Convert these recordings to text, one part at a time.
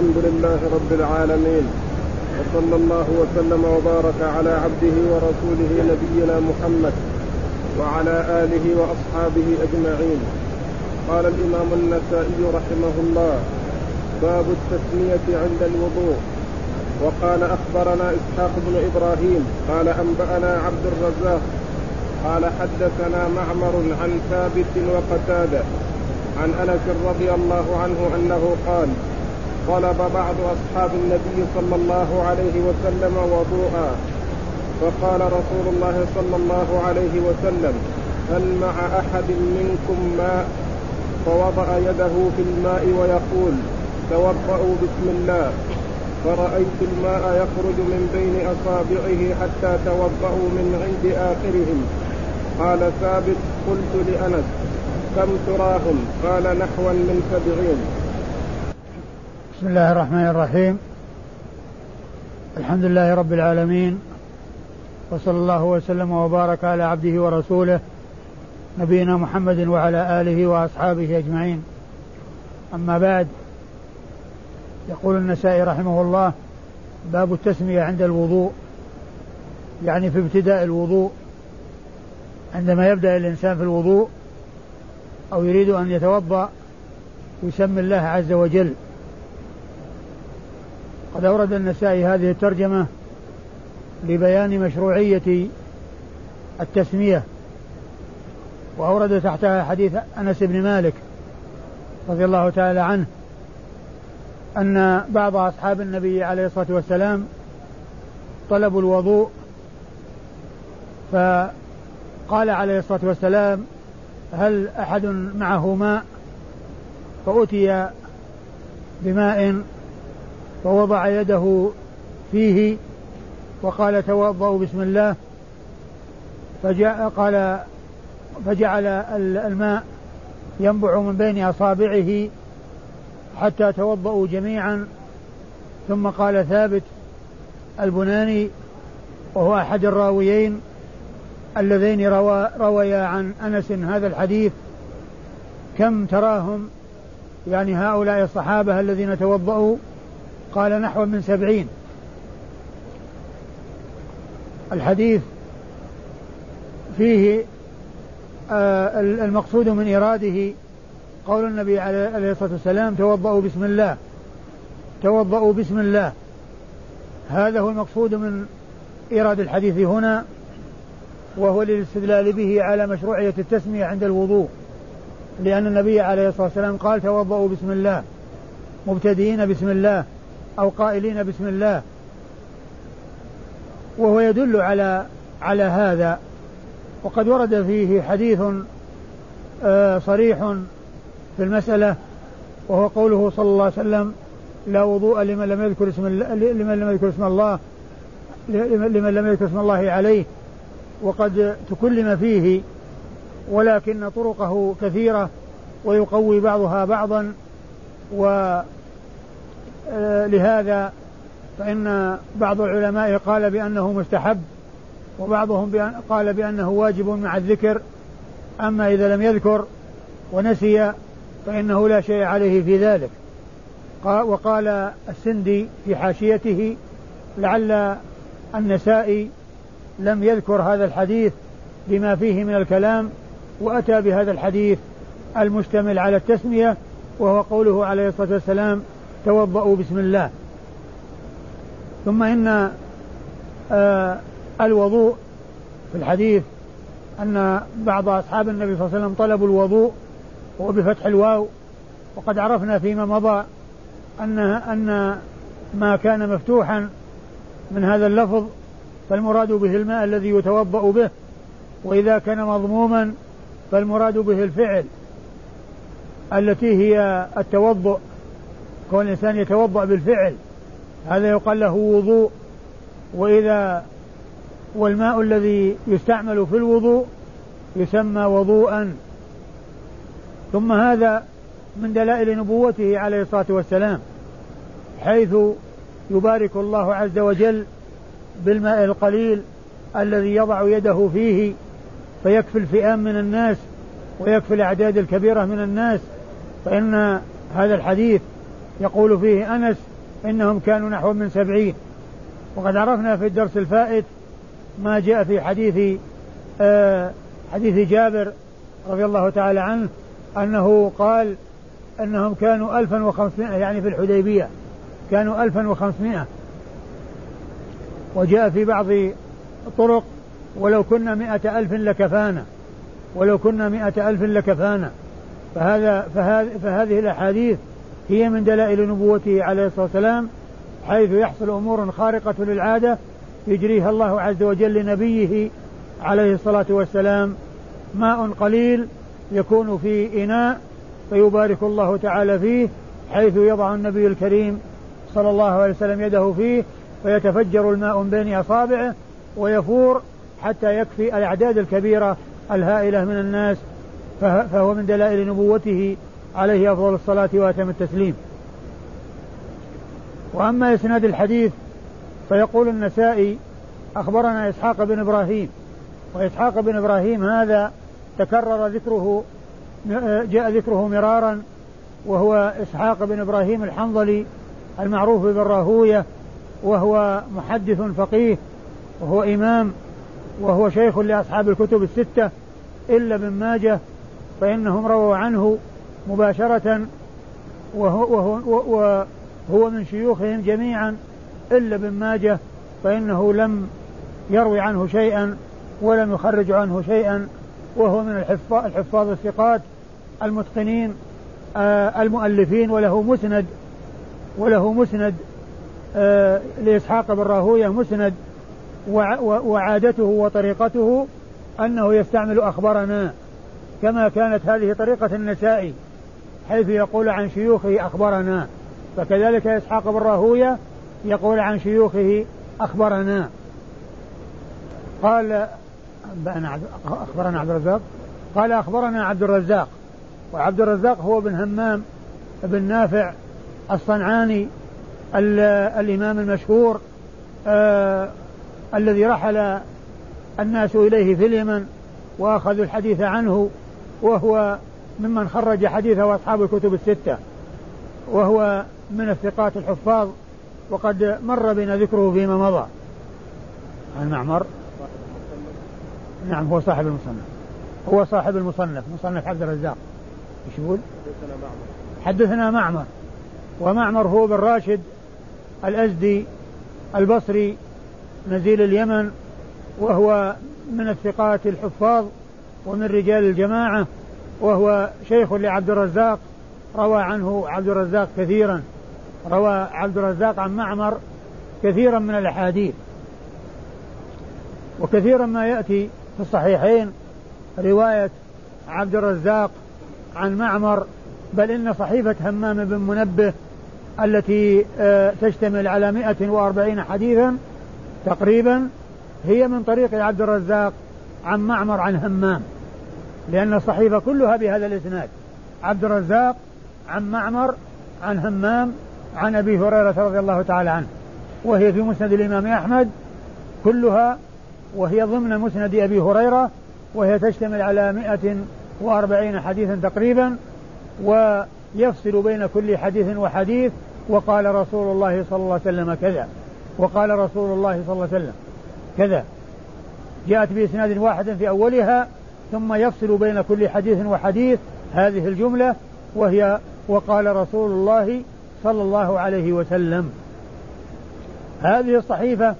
الحمد لله رب العالمين وصلى الله وسلم وبارك على عبده ورسوله نبينا محمد وعلى آله وأصحابه أجمعين. قال الإمام النسائي رحمه الله باب التسمية عند الوضوء. وقال أخبرنا إسحاق بن إبراهيم قال أنبأنا عبد الرزاق قال حدثنا معمر عن ثابت وقتادة عن أنس رضي الله عنه أنه قال طلب بعض أصحاب النبي صلى الله عليه وسلم وضوءا. فقال رسول الله صلى الله عليه وسلم هل مع أحد منكم ماء؟ فوضع يده في الماء ويقول توضأوا بسم الله. فرأيت الماء يخرج من بين أصابعه حتى توضأوا من عند آخرهم. قال ثابت قلت لأنس كم تراهم؟ قال نحوا من سبعين. بسم الله الرحمن الرحيم. الحمد لله رب العالمين. وصلى الله وسلم وبارك على عبده ورسوله نبينا محمد وعلى آله وأصحابه أجمعين. أما بعد يقول النسائي رحمه الله باب التسمية عند الوضوء. يعني في ابتداء الوضوء عندما يبدأ الإنسان في الوضوء أو يريد أن يتوضأ يسمي الله عز وجل. قد أورد النسائي هذه الترجمة لبيان مشروعية التسمية وأورد تحتها حديث أنس بن مالك رضي الله تعالى عنه أن بعض أصحاب النبي عليه الصلاة والسلام طلبوا الوضوء فقال عليه الصلاة والسلام هل أحد معه ماء فأتي بماء فوضع يده فيه وقال توضأوا بسم الله. فجاء قال فجعل الماء ينبع من بين أصابعه حتى توضأوا جميعا. ثم قال ثابت البناني وهو أحد الراويين اللذين روى رويا عن أنس هذا الحديث. كم تراهم؟ يعني هؤلاء الصحابة الذين توضأوا قال نحو من سبعين. الحديث فيه آه المقصود من إراده قول النبي عليه الصلاة والسلام توضأوا بسم الله. توضأوا بسم الله. هذا هو المقصود من إيراد الحديث هنا وهو للاستدلال به على مشروعية التسمية عند الوضوء. لأن النبي عليه الصلاة والسلام قال توضأوا بسم الله. مبتدئين بسم الله. أو قائلين بسم الله. وهو يدل على على هذا. وقد ورد فيه حديث آه، صريح في المسألة وهو قوله صلى الله عليه وسلم لا وضوء لمن لم يذكر اسم الله لمن لم يذكر اسم الله لمن لم يذكر اسم الله عليه. وقد تكلم فيه ولكن طرقه كثيرة ويقوي بعضها بعضا و لهذا فإن بعض العلماء قال بأنه مستحب وبعضهم بأن قال بأنه واجب مع الذكر. أما إذا لم يذكر ونسي فإنه لا شيء عليه في ذلك. وقال السندي في حاشيته لعل النسائي لم يذكر هذا الحديث بما فيه من الكلام وأتى بهذا الحديث المشتمل على التسمية وهو قوله عليه الصلاة والسلام توضأوا بسم الله. ثم إن آه الوضوء في الحديث أن بعض أصحاب النبي صلى الله عليه وسلم طلبوا الوضوء وبفتح الواو. وقد عرفنا فيما مضى أن أن ما كان مفتوحا من هذا اللفظ فالمراد به الماء الذي يتوضأ به وإذا كان مضموما فالمراد به الفعل التي هي التوضؤ. كون الإنسان يتوضأ بالفعل هذا يقال له وضوء. وإذا والماء الذي يستعمل في الوضوء يسمى وضوءا. ثم هذا من دلائل نبوته عليه الصلاة والسلام حيث يبارك الله عز وجل بالماء القليل الذي يضع يده فيه فيكفي الفئام من الناس ويكفي الأعداد الكبيرة من الناس. فإن هذا الحديث يقول فيه أنس إنهم كانوا نحو من سبعين. وقد عرفنا في الدرس الفائت ما جاء في حديث آه حديث جابر رضي الله تعالى عنه أنه قال أنهم كانوا ألفا وخمسمائة يعني في الحديبية كانوا ألفا وخمسمائة. وجاء في بعض الطرق ولو كنا مئة ألف لكفانا ولو كنا مئة ألف لكفانا. فهذا فهذه الأحاديث هي من دلائل نبوته عليه الصلاة والسلام حيث يحصل أمور خارقة للعادة يجريها الله عز وجل لنبيه عليه الصلاة والسلام. ماء قليل يكون في إناء فيبارك الله تعالى فيه حيث يضع النبي الكريم صلى الله عليه وسلم يده فيه فيتفجر الماء من بين أصابعه ويفور حتى يكفي الأعداد الكبيرة الهائلة من الناس. فهو من دلائل نبوته عليه أفضل الصلاة وأتم التسليم. وأما إسناد الحديث فيقول النسائي أخبرنا إسحاق بن إبراهيم. وإسحاق بن إبراهيم هذا تكرر ذكره جاء ذكره مرارا وهو إسحاق بن إبراهيم الحنظلي المعروف بالراهوية وهو محدث فقيه وهو إمام وهو شيخ لأصحاب الكتب الستة إلا ابن ماجه فإنهم رووا عنه مباشرة وهو, وهو, وهو من شيوخهم جميعا إلا ابن ماجه فإنه لم يروي عنه شيئا ولم يخرج عنه شيئا وهو من الحفاظ, الثقات المتقنين آه المؤلفين وله مسند وله مسند آه لإسحاق بن راهوية مسند وعادته وطريقته أنه يستعمل أخبرنا كما كانت هذه طريقة النسائي. حيث يقول عن شيوخه أخبرنا. فكذلك إسحاق بن راهوية يقول عن شيوخه أخبرنا. قال أخبرنا عبد الرزاق. قال أخبرنا عبد الرزاق. وعبد الرزاق هو بن همام بن نافع الصنعاني الإمام المشهور آه الذي رحل الناس إليه في اليمن وأخذوا الحديث عنه وهو ممن خرج حديثه أصحاب الكتب الستة وهو من الثقات الحفاظ وقد مر بنا ذكره فيما مضى. عن معمر. نعم هو صاحب المصنف. هو صاحب المصنف مصنف عبد الرزاق. إيش يقول؟ حدثنا معمر. حدثنا معمر. ومعمر هو بن راشد الأزدي البصري نزيل اليمن وهو من الثقات الحفاظ ومن رجال الجماعة. وهو شيخ لعبد الرزاق روى عنه عبد الرزاق كثيرا روى عبد الرزاق عن معمر كثيرا من الأحاديث. وكثيرا ما يأتي في الصحيحين رواية عبد الرزاق عن معمر بل إن صحيفة همام بن منبه التي آه، تشتمل على 140 حديثا تقريبا هي من طريق عبد الرزاق عن معمر عن همام. لأن الصحيفة كلها بهذا الإسناد. عبد الرزاق عن معمر عن همام عن أبي هريرة رضي الله تعالى عنه. وهي في مسند الإمام أحمد كلها وهي ضمن مسند أبي هريرة وهي تشتمل على 140 حديثا تقريبا ويفصل بين كل حديث وحديث وقال رسول الله صلى الله عليه وسلم كذا وقال رسول الله صلى الله عليه وسلم كذا. جاءت بإسناد واحد في أولها ثم يفصل بين كل حديث وحديث هذه الجملة وهي وقال رسول الله صلى الله عليه وسلم هذه الصحيفة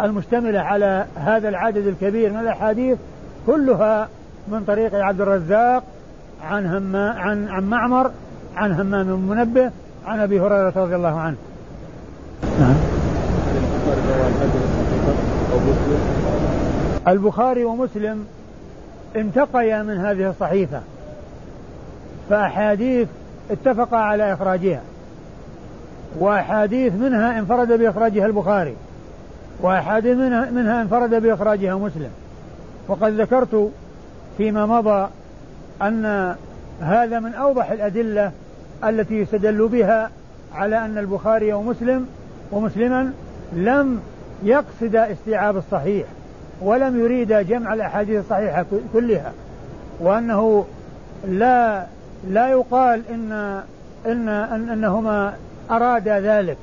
المشتملة على هذا العدد الكبير من الأحاديث كلها من طريق عبد الرزاق عن هما عن عن معمر عن همام بن عن أبي هريرة رضي الله عنه. نعم. البخاري ومسلم انتقيا من هذه الصحيفة فأحاديث اتفقا على إخراجها وأحاديث منها انفرد بإخراجها البخاري وأحاديث منها, منها انفرد بإخراجها مسلم. وقد ذكرت فيما مضى أن هذا من أوضح الأدلة التي يستدل بها على أن البخاري ومسلم ومسلما لم يقصد استيعاب الصحيح. ولم يريد جمع الأحاديث الصحيحة كلها وأنه لا لا يقال إن إن, أن أنهما أراد ذلك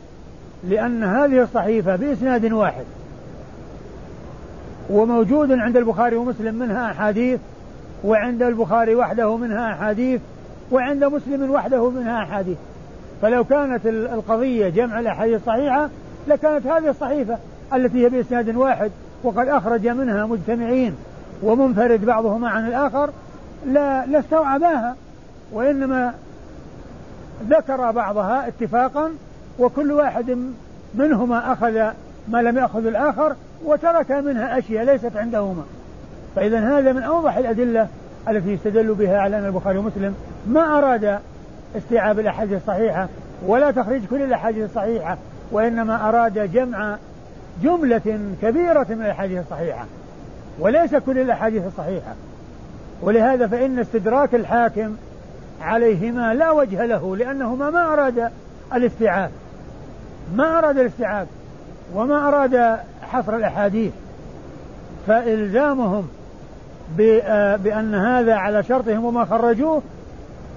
لأن هذه الصحيفة بإسناد واحد وموجود عند البخاري ومسلم منها أحاديث وعند البخاري وحده منها أحاديث وعند مسلم وحده منها أحاديث. فلو كانت القضية جمع الأحاديث الصحيحة لكانت هذه الصحيفة التي هي بإسناد واحد. وقد أخرج منها مجتمعين ومنفرد بعضهما عن الآخر لا لاستوعباها وإنما ذكر بعضها اتفاقا وكل واحد منهما أخذ ما لم يأخذ الآخر وترك منها أشياء ليست عندهما. فإذا هذا من أوضح الأدلة التي يستدل بها على أن البخاري ومسلم ما أراد استيعاب الأحاديث الصحيحة ولا تخريج كل الأحاديث الصحيحة وإنما أراد جمع جملة كبيرة من الأحاديث الصحيحة وليس كل الأحاديث الصحيحة ولهذا فإن استدراك الحاكم عليهما لا وجه له لأنهما ما أراد الاستيعاب. ما أراد الاستيعاب وما أراد حصر الأحاديث. فإلزامهم بأن هذا على شرطهم وما خرجوه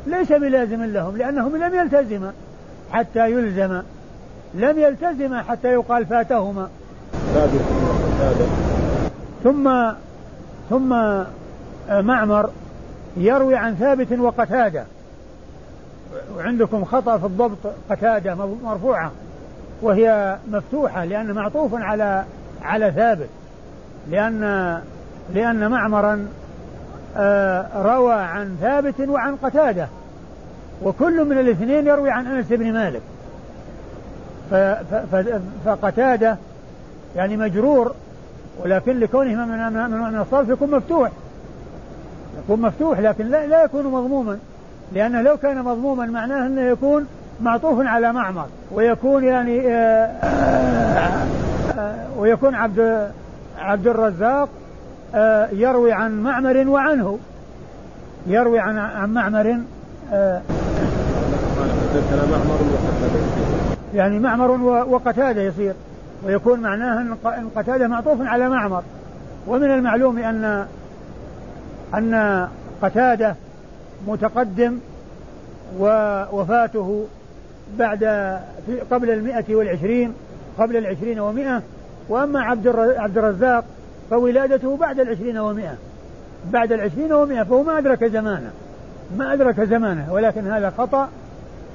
ليس بلازم لهم لأنهم لم يلتزم حتى يلزم لم يلتزم حتى يقال فاتهما. ثم ثم معمر يروي عن ثابت وقتادة. وعندكم خطأ في الضبط قتادة مرفوعة وهي مفتوحة لأن معطوف على على ثابت لأن لأن معمرا آه، روى عن ثابت وعن قتادة وكل من الاثنين يروي عن أنس بن مالك. فقتادة يعني مجرور ولكن لكونه من من من الصرف يكون مفتوح. يكون مفتوح لكن لا, لا يكون مضموما. لأنه لو كان مضموما معناه أنه يكون معطوف على معمر ويكون يعني آه، آه، ويكون عبد عبد الرزاق يروي عن معمر وعنه. يروي عن عن معمر يعني معمر وقتادة يصير. ويكون معناه أن قتادة معطوف على معمر ومن المعلوم أن أن قتادة متقدم ووفاته بعد في قبل المئة والعشرين قبل العشرين ومئة. وأما عبد عبد الرزاق فولادته بعد العشرين ومئة. بعد العشرين ومئة فهو ما أدرك زمانه. ما أدرك زمانه ولكن هذا خطأ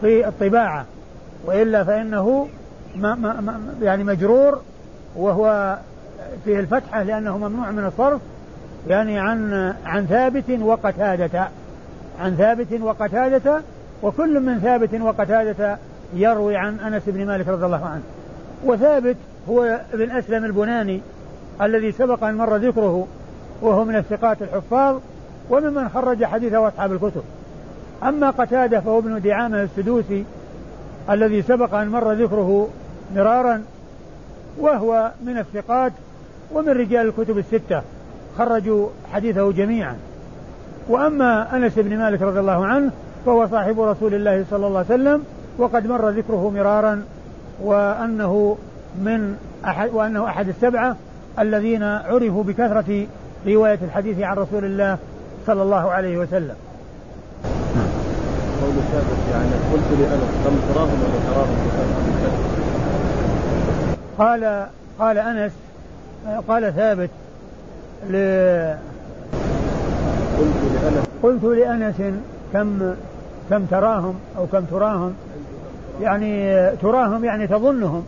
في الطباعة. وإلا فإنه يعني مجرور وهو فيه الفتحة لأنه ممنوع من الصرف يعني عن عن ثابت وقتادة. عن ثابت وقتادة وكل من ثابت وقتادة يروي عن أنس بن مالك رضي الله عنه. وثابت هو ابن أسلم البناني الذي سبق أن مر ذكره وهو من الثقات الحفاظ وممن خرج حديثه أصحاب الكتب. أما قتادة فهو ابن دعامة السدوسي الذي سبق أن مر ذكره مرارا وهو من الثقات ومن رجال الكتب الستة. خرجوا حديثه جميعا. وأما أنس بن مالك رضي الله عنه فهو صاحب رسول الله صلى الله عليه وسلم وقد مر ذكره مرارا وأنه من أحد وأنه أحد السبعة الذين عرفوا بكثرة رواية الحديث عن رسول الله صلى الله عليه وسلم. يعني قلت لأنس لم تراهم ولا تراهم؟ قال قال أنس قال ثابت ل قلت لأنس قلت لأنس كم كم تراهم أو كم تراهم؟ يعني تراهم يعني تظنهم.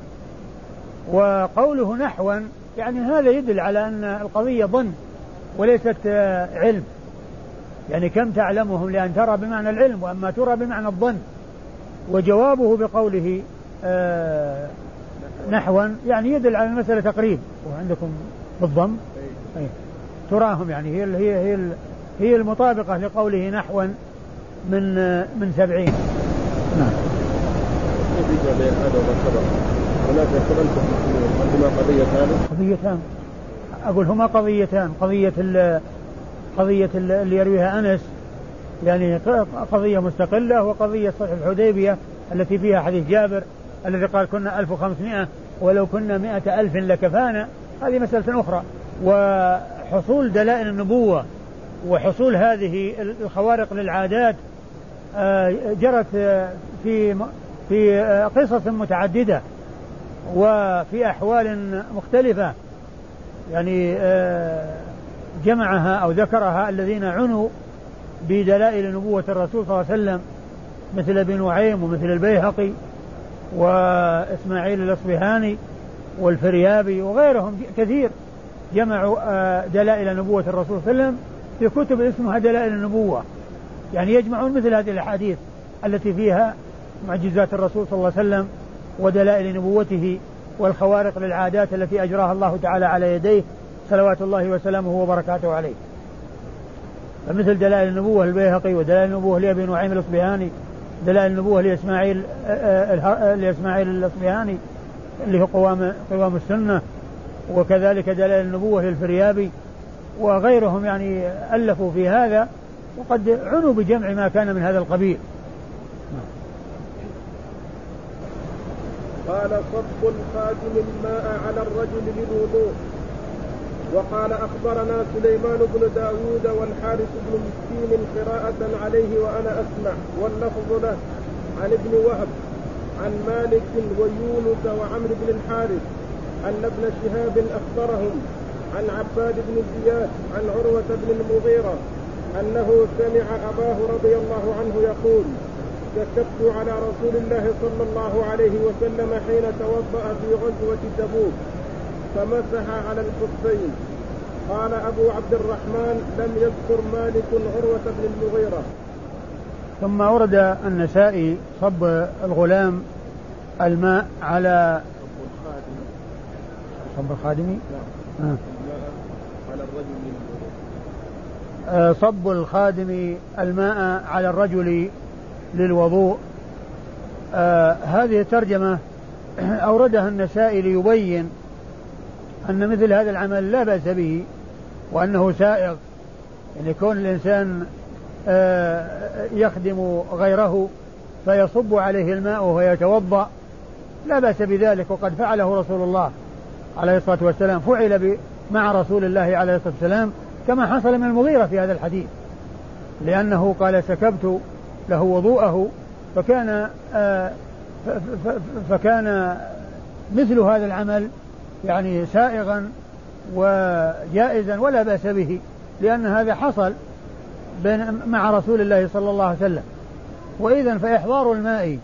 وقوله نحوا يعني هذا يدل على أن القضية ظن وليست علم. يعني كم تعلمهم لأن ترى بمعنى العلم وأما ترى بمعنى الظن وجوابه بقوله آه نحوا يعني يدل على المسألة تقريب. وعندكم بالضم؟ أي. تراهم يعني هي هي هي هي المطابقة لقوله نحوا من من سبعين. نعم. بين هذا وما هناك اختلفتم هما قضيتان قضيتان أقول هما قضيتان قضية قضية اللي يرويها أنس يعني قضية مستقلة وقضية صلح الحديبية التي فيها حديث جابر الذي قال كنا 1500 ولو كنا مئة ألف لكفانا. هذه مسألة أخرى. وحصول دلائل النبوة وحصول هذه الخوارق للعادات آه، جرت في في آه، قصص متعددة وفي أحوال مختلفة. يعني آه، جمعها أو ذكرها الذين عنوا بدلائل نبوة الرسول صلى الله عليه وسلم مثل ابن نعيم ومثل البيهقي وإسماعيل الأصبهاني والفريابي وغيرهم كثير جمعوا آه، دلائل نبوة الرسول صلى الله عليه وسلم في كتب اسمها دلائل النبوة. يعني يجمعون مثل هذه الأحاديث التي فيها معجزات الرسول صلى الله عليه وسلم ودلائل نبوته والخوارق للعادات التي أجراها الله تعالى على يديه. صلوات الله وسلامه وبركاته عليه. فمثل دلائل النبوة البيهقي ودلائل النبوة لأبي نعيم الأصبهاني دلائل النبوة لإسماعيل لإسماعيل الأصبهاني اللي هو قوام قوام السنة وكذلك دلائل النبوة للفريابي وغيرهم يعني ألفوا في هذا وقد عنوا بجمع ما كان من هذا القبيل. قال صب الخادم الماء على الرجل للوضوء. وقال أخبرنا سليمان بن داود والحارث بن مسكين قراءة عليه وأنا أسمع واللفظ له عن ابن وهب عن مالك ويونس وعمرو بن الحارث أن ابن شهاب أخبرهم عن عباد بن زياد عن عروة بن المغيرة أنه سمع أباه رضي الله عنه يقول كتبت على رسول الله صلى الله عليه وسلم حين توضأ في غزوة تبوك. فمسح على الخفين قال أبو عبد الرحمن لم يذكر مالك عروة بن المغيرة. ثم ورد النسائي صب الغلام الماء على صب الخادم نعم. آه. على الرجل آه، صب الخادم الماء على الرجل للوضوء. آه هذه الترجمة أوردها النسائي ليبين أن مثل هذا العمل لا بأس به وأنه سائغ يعني كون الإنسان آه يخدم غيره فيصب عليه الماء وهو يتوضأ لا بأس بذلك وقد فعله رسول الله عليه الصلاة والسلام. فعل مع رسول الله عليه الصلاة والسلام كما حصل من المغيرة في هذا الحديث. لأنه قال سكبت له وضوءه فكان آه فكان مثل هذا العمل يعني سائغا وجائزا ولا بأس به لأن هذا حصل بين مع رسول الله صلى الله عليه وسلم. وإذا فإحضار الماء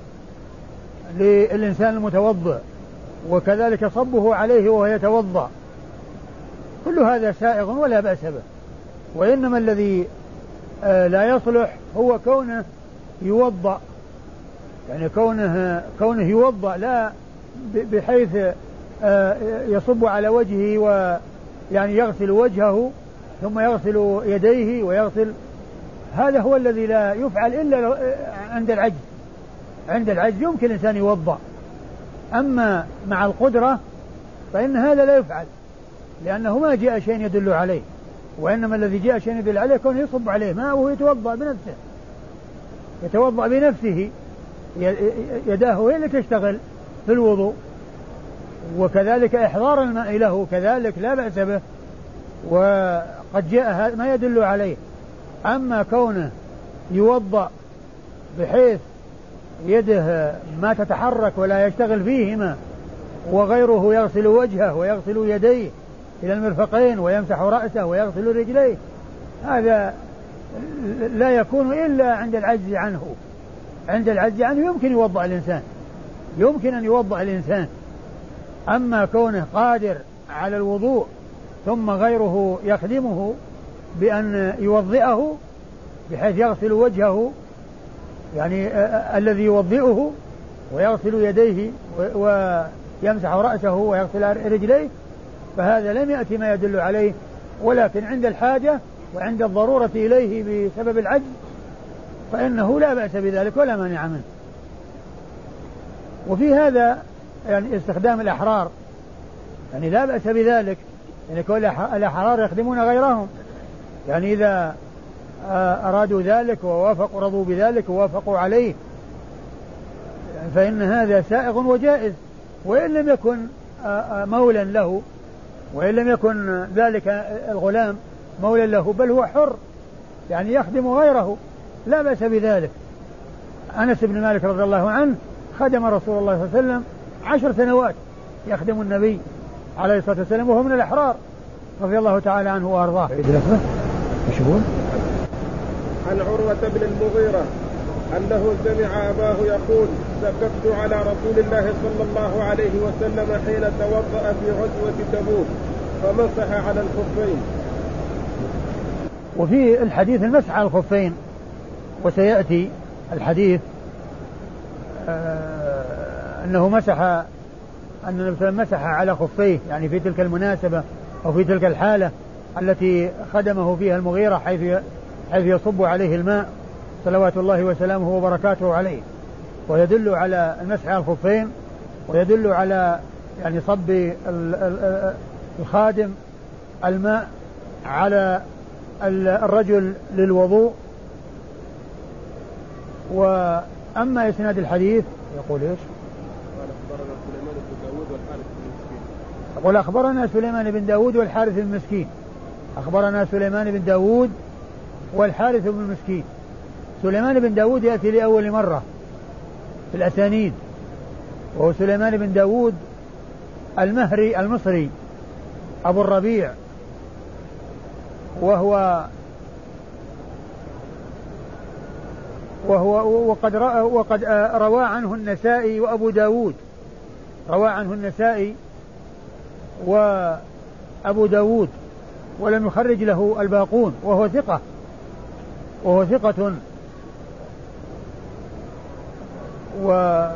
للإنسان المتوضئ وكذلك صبه عليه وهو يتوضأ كل هذا سائغ ولا بأس به. وإنما الذي آه، لا يصلح هو كونه يوضأ. يعني كونه كونه يوضأ لا بحيث يصب على وجهه ويعني يغسل وجهه ثم يغسل يديه ويغسل. هذا هو الذي لا يفعل إلا آه، عند العجز. عند العجز يمكن الإنسان يوضأ. أما مع القدرة فإن هذا لا يفعل لأنه ما جاء شيء يدل عليه وإنما الذي جاء شيء يدل عليه كونه يصب عليه ماء وهو يتوضأ بنفسه. يتوضأ بنفسه يداه هي اللي تشتغل؟ في الوضوء. وكذلك إحضار الماء له كذلك لا بأس به. وقد جاء هذا ما يدل عليه. أما كونه يوضأ بحيث يده ما تتحرك ولا يشتغل فيهما وغيره يغسل وجهه ويغسل يديه إلى المرفقين ويمسح رأسه ويغسل رجليه هذا لا يكون إلا عند العجز عنه. عند العجز عنه يمكن يوضأ الإنسان. يمكن أن يوضأ الإنسان. أما كونه قادر على الوضوء ثم غيره يخدمه بأن يوضئه بحيث يغسل وجهه يعني الذي يوضئه ويغسل يديه ويمسح رأسه ويغسل رجليه فهذا لم يأتي ما يدل عليه ولكن عند الحاجة وعند الضرورة إليه بسبب العجز فإنه لا بأس بذلك ولا مانع منه. وفي هذا يعني استخدام الأحرار. يعني لا بأس بذلك. يعني كل الأحرار يخدمون غيرهم. يعني إذا أرادوا ذلك ووافقوا رضوا بذلك ووافقوا عليه فإن هذا سائغ وجائز. وإن لم يكن مولا له وإن لم يكن ذلك الغلام مولا له بل هو حر يعني يخدم غيره. لا بأس بذلك. أنس بن مالك رضي الله عنه خدم رسول الله صلى الله عليه وسلم عشر سنوات يخدم النبي عليه الصلاة والسلام وهو من الأحرار رضي الله تعالى عنه وأرضاه. إيش يقول؟ عن عروة بن المغيرة أنه سمع أباه يقول سكبت على رسول الله صلى الله عليه وسلم حين توضأ في غزوة تبوك فمسح على الخفين. وفي الحديث المسح على الخفين وسيأتي الحديث آه أنه مسح أن النبي صلى الله عليه وسلم مسح على خفيه يعني في تلك المناسبة أو في تلك الحالة التي خدمه فيها المغيرة حيث حيث يصب عليه الماء صلوات الله وسلامه وبركاته عليه ويدل على المسح على الخفين ويدل على يعني صب الخادم الماء على الرجل للوضوء وأما إسناد الحديث يقول إيش؟ قال أخبرنا سليمان بن داود والحارث بن مسكين يقول أخبرنا سليمان بن داود والحارث بن مسكين. أخبرنا سليمان بن داود والحارث بن مسكين. سليمان بن داود يأتي لأول مرة في الأسانيد. وهو سليمان بن داود المهري المصري أبو الربيع. وهو وهو وقد وقد روى عنه النسائي وأبو داود. روى عنه النسائي وأبو داود ولم يخرج له الباقون وهو ثقة وهو ثقة. و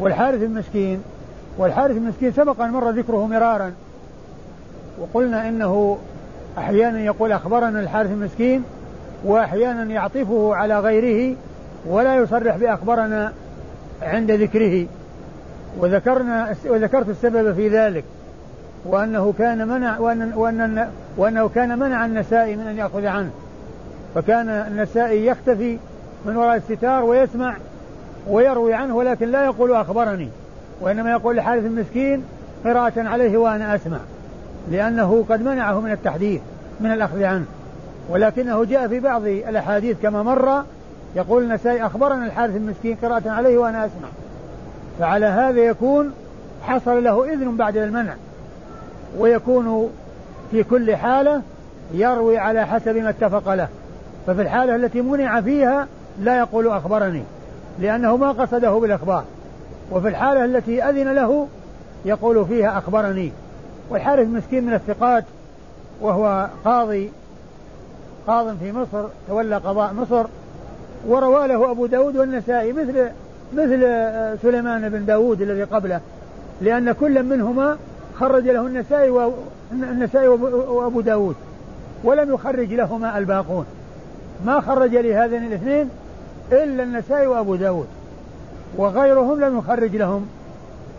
والحارث المسكين والحارث المسكين سبق أن مر ذكره مرارا وقلنا إنه أحيانا يقول أخبرنا الحارث المسكين وأحيانا يعطفه على غيره ولا يصرح بأخبرنا عند ذكره. وذكرنا وذكرت السبب في ذلك وأنه كان منع وأن وأن وأنه كان منع النسائي من أن يأخذ عنه. فكان النسائي يختفي من وراء الستار ويسمع ويروي عنه ولكن لا يقول أخبرني وإنما يقول لحارث المسكين قراءة عليه وأنا أسمع لأنه قد منعه من التحديث من الأخذ عنه. ولكنه جاء في بعض الأحاديث كما مر يقول النسائي أخبرنا الحارث المسكين قراءة عليه وأنا أسمع. فعلى هذا يكون حصل له إذن بعد المنع ويكون في كل حالة يروي على حسب ما اتفق له. ففي الحالة التي منع فيها لا يقول أخبرني لأنه ما قصده بالإخبار. وفي الحالة التي أذن له يقول فيها أخبرني. والحارث مسكين من الثقات وهو قاضي قاض في مصر تولى قضاء مصر وروى له أبو داود والنسائي مثل مثل سليمان بن داود الذي قبله لأن كل منهما خرج له النسائي والنسائي وأبو داود ولم يخرج لهما الباقون. ما خرج لهذين الاثنين إلا النسائي وأبو داود وغيرهم لم يخرج لهم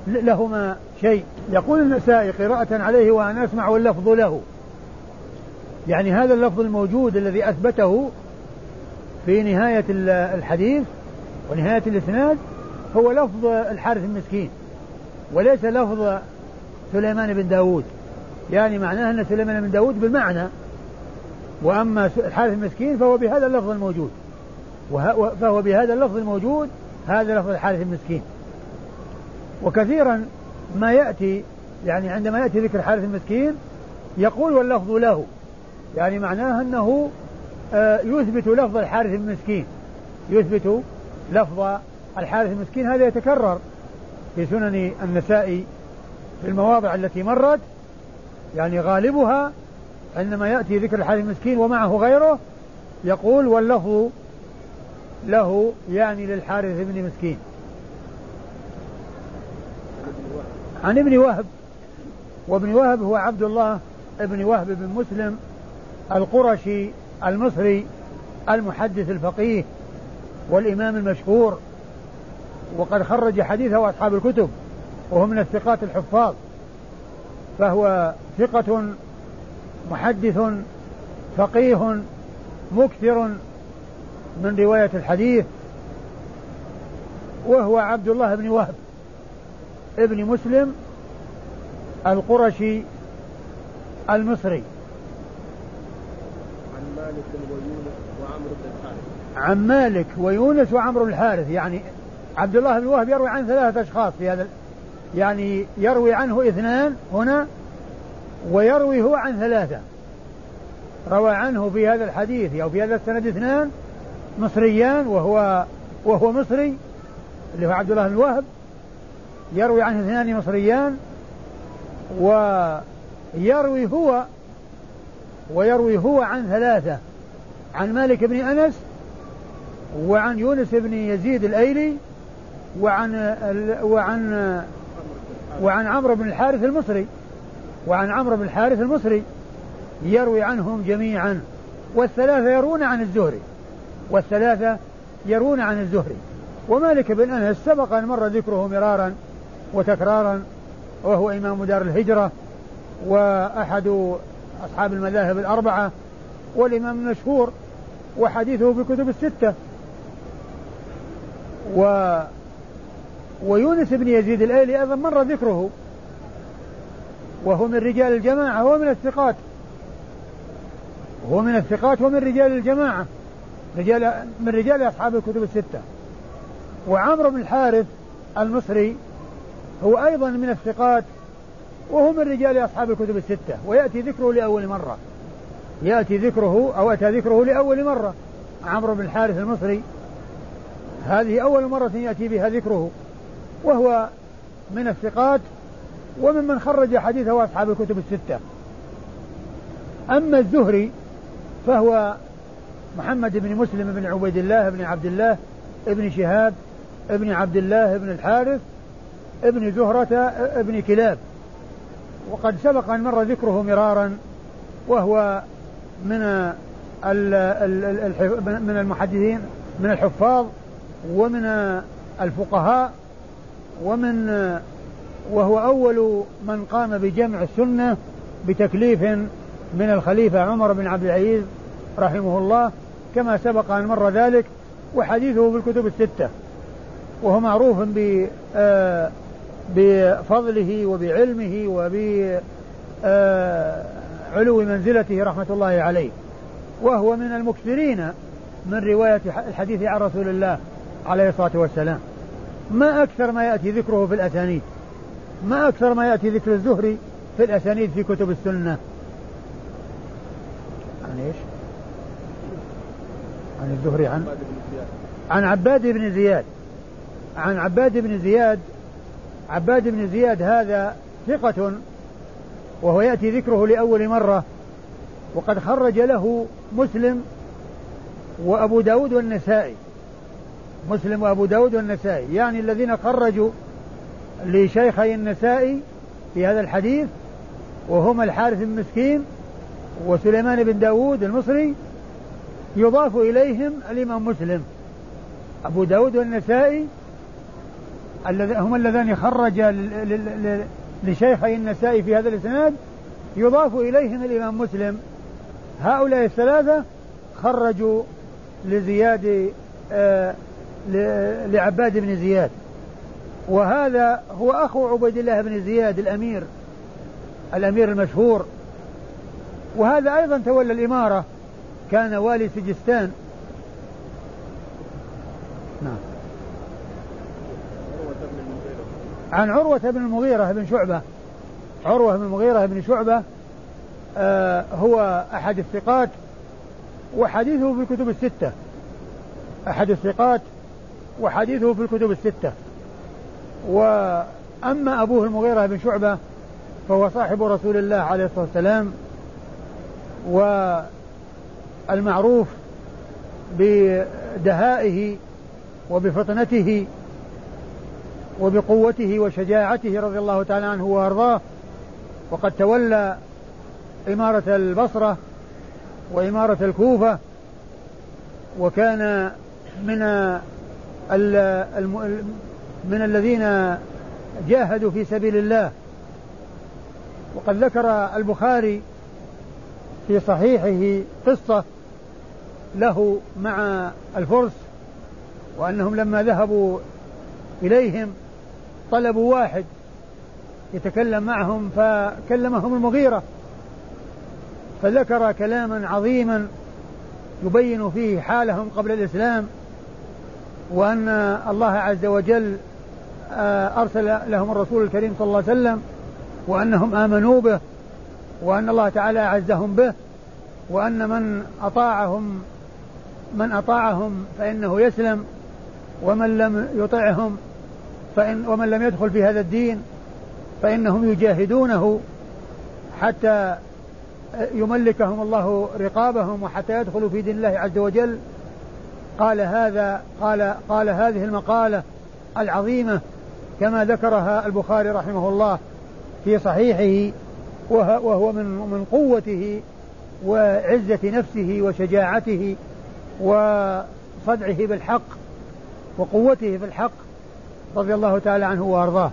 لهما شيء. يقول النسائي قراءة عليه وأنا أسمع واللفظ له. يعني هذا اللفظ الموجود الذي أثبته في نهاية الحديث ونهاية الإسناد هو لفظ الحارث المسكين وليس لفظ سليمان بن داود. يعني معناه أن سليمان بن داود بالمعنى وأما الحارث المسكين فهو بهذا اللفظ الموجود. فهو بهذا اللفظ الموجود هذا لفظ الحارث المسكين. وكثيرا ما يأتي يعني عندما يأتي ذكر الحارث المسكين يقول واللفظ له. يعني معناه أنه آه، يثبت لفظ الحارث المسكين. يثبت لفظ الحارث المسكين هذا يتكرر في سنن النسائي في المواضع التي مرت يعني غالبها عندما يأتي ذكر الحارث المسكين ومعه غيره يقول واللفظ له يعني للحارث بن مسكين. عن ابن وهب وابن وهب هو عبد الله ابن وهب بن مسلم القرشي المصري المحدث الفقيه والإمام المشهور وقد خرج حديثه أصحاب الكتب وهو من الثقات الحفاظ فهو ثقة محدث فقيه مكثر من رواية الحديث وهو عبد الله بن وهب ابن مسلم القرشي المصري. عن مالك ويونس وعمرو بن الحارث. عن مالك ويونس وعمرو الحارث. يعني عبد الله بن وهب يروي عن ثلاثة أشخاص في هذا يعني يروي عنه اثنان هنا ويروي هو عن ثلاثة. روى عنه في هذا الحديث أو في هذا السند اثنان مصريان وهو وهو مصري اللي هو عبد الله بن وهب. يروي عنه اثنان مصريان ويروي هو ويروي هو عن ثلاثة. عن مالك بن أنس وعن يونس بن يزيد الأيلي وعن وعن وعن عمرو بن الحارث المصري. وعن عمرو بن الحارث المصري يروي عنهم جميعا. والثلاثة يرون عن الزهري. والثلاثة يرون عن الزهري. ومالك بن أنس سبق أن مر ذكره مرارا وتكرارا وهو إمام دار الهجرة وأحد أصحاب المذاهب الأربعة والإمام المشهور وحديثه في الكتب الستة. و ويونس بن يزيد الأيلي أيضا مر ذكره. وهو من رجال الجماعة هو من الثقات. هو من الثقات ومن رجال الجماعة. رجال من رجال أصحاب الكتب الستة. وعمرو بن الحارث المصري هو أيضا من الثقات وهو من رجال أصحاب الكتب الستة. ويأتي ذكره لأول مرة. يأتي ذكره أو أتى ذكره لأول مرة. عمرو بن الحارث المصري هذه أول مرة يأتي بها ذكره وهو من الثقات وممن خرج حديثه أصحاب الكتب الستة. أما الزهري فهو محمد بن مسلم بن عبيد الله بن عبد الله ابن شهاب ابن عبد الله بن الحارث ابن زهرة ابن كلاب. وقد سبق أن مر ذكره مرارا وهو من من المحدثين من الحفاظ ومن الفقهاء ومن وهو أول من قام بجمع السنة بتكليف من الخليفة عمر بن عبد العزيز رحمه الله كما سبق أن مر ذلك وحديثه في الكتب الستة. وهو معروف آه، بفضله وبعلمه وبعلو آه، منزلته رحمة الله عليه. وهو من المكثرين من رواية الحديث عن رسول الله. عليه الصلاة والسلام. ما أكثر ما يأتي ذكره في الأسانيد. ما أكثر ما يأتي ذكر الزهري في الأسانيد في كتب السنة. عن إيش؟ عن الزهري عن عن عباد بن زياد. عن عباد بن زياد. عباد بن زياد هذا ثقة وهو يأتي ذكره لأول مرة. وقد خرج له مسلم وأبو داود والنسائي. مسلم وأبو داود والنسائي. يعني الذين خرجوا لشيخي النسائي في هذا الحديث وهما الحارث بن مسكين وسليمان بن داود المصري يضاف إليهم الإمام مسلم. أبو داود والنسائي هم اللذان خرج لشيخي النسائي في هذا الإسناد يضاف إليهم الإمام مسلم. هؤلاء الثلاثة خرجوا لزياد آه لعباد بن زياد. وهذا هو أخو عبيد الله بن زياد الأمير الأمير المشهور. وهذا أيضا تولى الإمارة كان والي سجستان. نعم. عن عروة بن المغيرة بن شعبة. عروة بن المغيرة بن شعبة آه هو أحد الثقات وحديثه في الكتب الستة. أحد الثقات وحديثه في الكتب الستة. وأما أبوه المغيرة بن شعبة فهو صاحب رسول الله عليه الصلاة والسلام والمعروف بدهائه وبفطنته وبقوته وشجاعته رضي الله تعالى عنه وأرضاه. وقد تولى إمارة البصرة وإمارة الكوفة وكان من من الذين جاهدوا في سبيل الله. وقد ذكر البخاري في صحيحه قصة له مع الفرس وأنهم لما ذهبوا إليهم طلبوا واحد يتكلم معهم فكلمهم المغيرة فذكر كلاما عظيما يبين فيه حالهم قبل الإسلام وأن الله عز وجل آه، أرسل لهم الرسول الكريم صلى الله عليه وسلم وأنهم آمنوا به وأن الله تعالى أعزهم به وأن من أطاعهم من أطاعهم فإنه يسلم ومن لم يطعهم فإن ومن لم يدخل في هذا الدين فإنهم يجاهدونه حتى يملكهم الله رقابهم وحتى يدخلوا في دين الله عز وجل. قال هذا قال قال هذه المقالة العظيمة كما ذكرها البخاري رحمه الله في صحيحه وهو من من قوته وعزة نفسه وشجاعته وصدعه بالحق وقوته في الحق رضي الله تعالى عنه وأرضاه.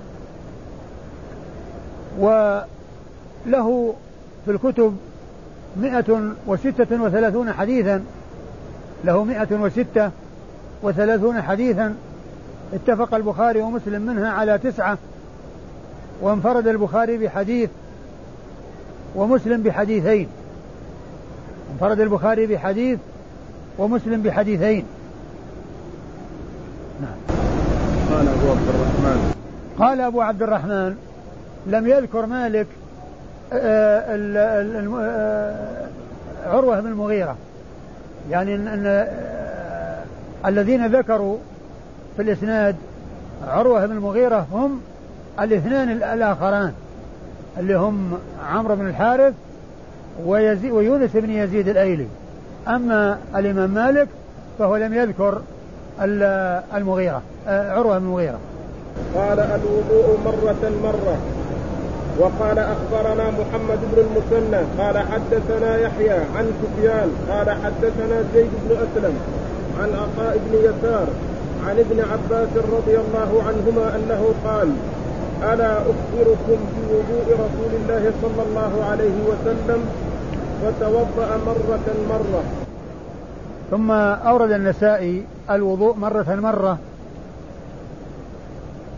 وله في الكتب مئة وستة وثلاثون حديثا له مئة وستة وثلاثون حديثا. اتفق البخاري ومسلم منها على تسعة وانفرد البخاري بحديث ومسلم بحديثين. انفرد البخاري بحديث ومسلم بحديثين. نعم. قال أبو عبد الرحمن. قال أبو عبد الرحمن لم يذكر مالك آه، آه، عروة بن المغيرة. يعني أن, أن آه، الذين ذكروا في الإسناد عروة بن المغيرة هم الاثنان الآخران اللي هم عمرو بن الحارث ويونس بن يزيد الأيلي. أما الإمام مالك فهو لم يذكر المغيرة عروة بن المغيرة. قال الوضوء مرة مرة. وقال أخبرنا محمد بن المثنى قال حدثنا يحيى عن سفيان قال حدثنا زيد بن أسلم عن عطاء بن يسار عن ابن عباس رضي الله عنهما أنه قال ألا أخبركم بوضوء رسول الله صلى الله عليه وسلم؟ فتوضأ مرة مرة. ثم أورد النسائي الوضوء مرة مرة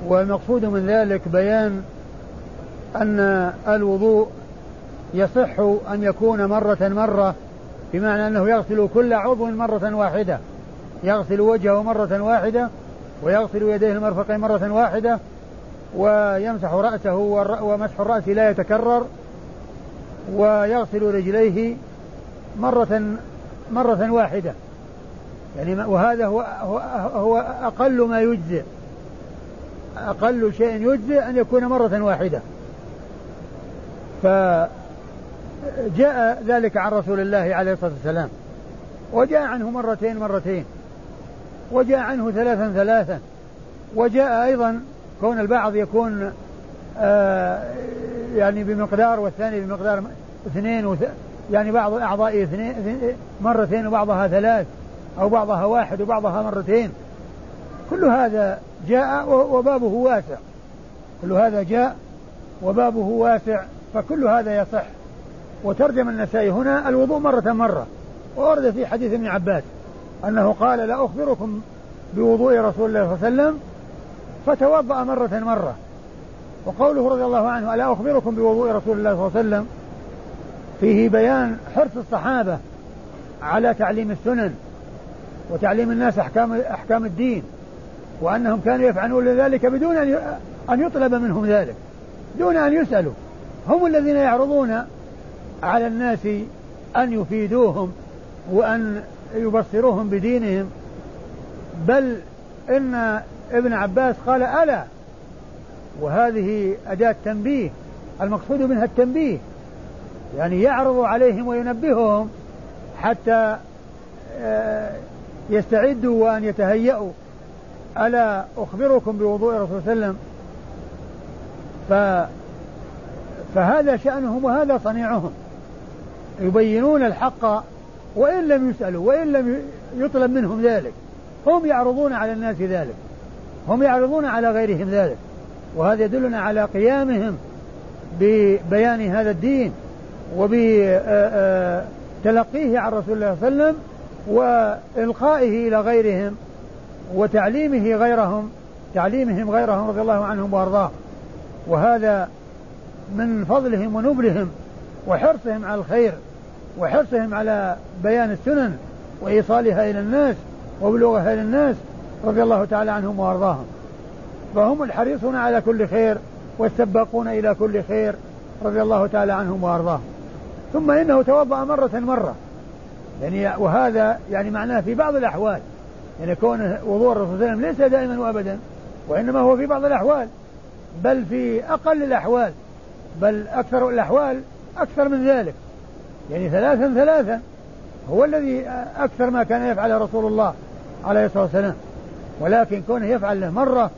والمقصود من ذلك بيان أن الوضوء يصح أن يكون مرة مرة بمعنى أنه يغسل كل عضو مرة واحدة يغسل وجهه مرة واحدة ويغسل يديه المرفقين مرة واحدة ويمسح رأسه ومسح الرأس لا يتكرر ويغسل رجليه مرة مرة واحدة. يعني وهذا هو, هو, هو أقل ما يجزئ أقل شيء يجزئ أن يكون مرة واحدة. فجاء ذلك عن رسول الله عليه الصلاة والسلام. وجاء عنه مرتين مرتين. وجاء عنه ثلاثا ثلاثا. وجاء أيضا كون البعض يكون آه يعني بمقدار والثاني بمقدار اثنين وث... يعني بعض الأعضاء اثنين مرتين وبعضها ثلاث أو بعضها واحد وبعضها مرتين. كل هذا جاء وبابه واسع. كل هذا جاء وبابه واسع. فكل هذا يصح. وترجم النسائي هنا الوضوء مرة مرة. وورد في حديث ابن عباس أنه قال لا أخبركم بوضوء رسول الله صلى الله عليه وسلم. فتوضأ مرة مرة. وقوله رضي الله عنه ألا أخبركم بوضوء رسول الله صلى الله عليه وسلم؟ فيه بيان حرص الصحابة على تعليم السنن وتعليم الناس أحكام أحكام الدين وأنهم كانوا يفعلون ذلك بدون أن يطلب منهم ذلك دون أن يسألوا. هم الذين يعرضون على الناس أن يفيدوهم وأن يبصروهم بدينهم. بل إن ابن عباس قال ألا وهذه أداة تنبيه المقصود منها التنبيه يعني يعرض عليهم وينبههم حتى آه، يستعدوا وأن يتهيأوا. ألا أخبركم بوضوء الرسول صلى الله عليه وسلم؟ فهذا شأنهم وهذا صنيعهم. يبينون الحق وإن لم يسألوا وإن لم يطلب منهم ذلك. هم يعرضون على الناس ذلك. هم يعرضون على غيرهم ذلك. وهذا يدلنا على قيامهم ببيان هذا الدين وبتلقيه عن رسول الله صلى الله عليه وسلم وإلقائه إلى غيرهم وتعليمه غيرهم تعليمهم غيرهم رضي الله عنهم وأرضاه وهذا من فضلهم ونبلهم وحرصهم على الخير وحرصهم على بيان السنن وإيصالها إلى الناس وبلوغها إلى الناس رضي الله تعالى عنهم وأرضاهم. فهم الحريصون على كل خير والسباقون إلى كل خير رضي الله تعالى عنهم وأرضاهم. ثم إنه توضأ مرة مرة. يعني وهذا يعني معناه في بعض الأحوال. يعني كون وضوء الرسول صلى الله عليه وسلم ليس دائما وأبدا وإنما هو في بعض الأحوال بل في أقل الأحوال. بل أكثر الأحوال أكثر من ذلك. يعني ثلاثا ثلاثا هو الذي أكثر ما كان يفعل رسول الله عليه الصلاة والسلام. ولكن كونه يفعل له مرة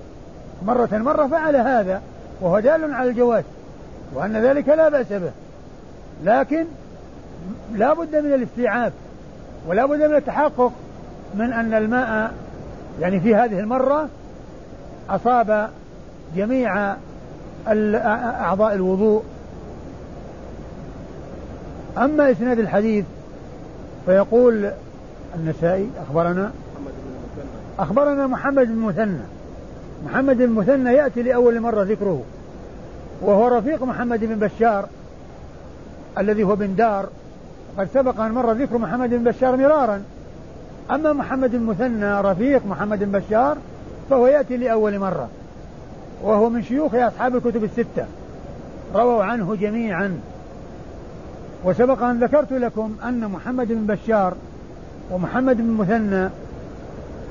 مرة مرة فعل هذا وهو دال على الجواز وأن ذلك لا بأس به. لكن لا بد من الاستيعاب ولا بد من التحقق من أن الماء يعني في هذه المرة أصاب جميع أعضاء الوضوء. أما إسناد الحديث فيقول النسائي أخبرنا أخبرنا محمد بن مثنى. محمد بن مثنى يأتي لأول مرة ذكره وهو رفيق محمد بن بشار الذي هو بن دار. قد سبق أن مر ذكر محمد بن بشار مرارا. أما محمد بن مثنى رفيق محمد بن بشار فهو يأتي لأول مرة. وهو من شيوخ أصحاب الكتب الستة. رووا عنه جميعا. وسبق أن ذكرت لكم أن محمد بن بشار ومحمد بن مثنى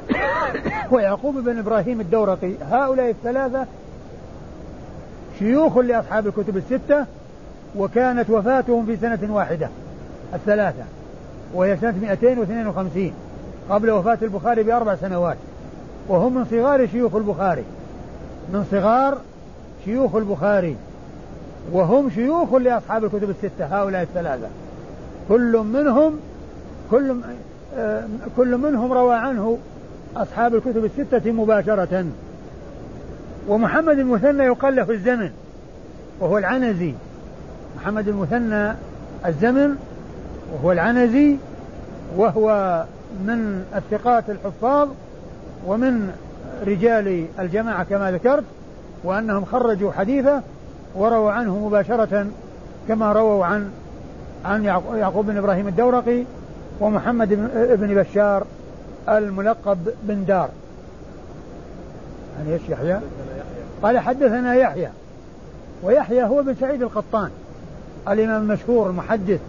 ويعقوب بن إبراهيم الدورقي هؤلاء الثلاثة شيوخ لأصحاب الكتب الستة وكانت وفاتهم في سنة واحدة الثلاثة وهي سنة 252 قبل وفاة البخاري بأربع سنوات وهم من صغار شيوخ البخاري. من صغار شيوخ البخاري وهم شيوخ لأصحاب الكتب الستة هؤلاء الثلاثة. كل منهم كل آه، كل منهم روى عنه أصحاب الكتب الستة مباشرة. ومحمد المثنى يقال له الزمن وهو العنزي. محمد المثنى الزمن وهو العنزي وهو من الثقات الحفاظ ومن رجال الجماعة كما ذكرت وأنهم خرجوا حديثه ورووا عنه مباشرة كما رووا عن عن يعقوب بن إبراهيم الدورقي ومحمد بن بشار الملقب بن دار يعني إيش يحيى؟ قال حدثنا يحيى ويحيى هو بن سعيد القطان الإمام المشهور المحدث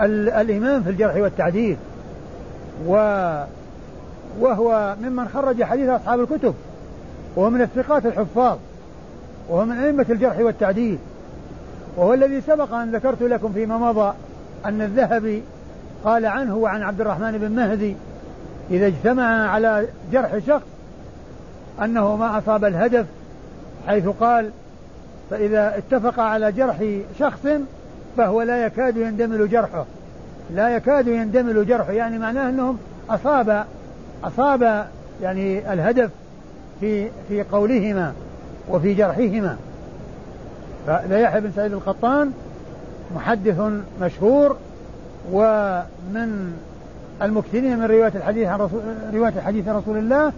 الإمام في الجرح والتعديل و وهو ممن خرج حديث أصحاب الكتب وهو من الثقات الحفاظ وهو من أئمة الجرح والتعديل وهو الذي سبق أن ذكرت لكم فيما مضى أن الذهبي قال عنه وعن عبد الرحمن بن مهدي إذا اجتمع على جرح شخص أنه ما أصاب الهدف حيث قال فإذا اتفق على جرح شخص فهو لا يكاد يندمل جرحه. لا يكاد يندمل جرحه يعني معناه أنهم أصاب أصاب يعني الهدف في في قولهما وفي جرحهما. فلا بن سعيد القطان محدث مشهور ومن المكثرين من رواية الحديث عن رسول رواية الحديث عن رسول الله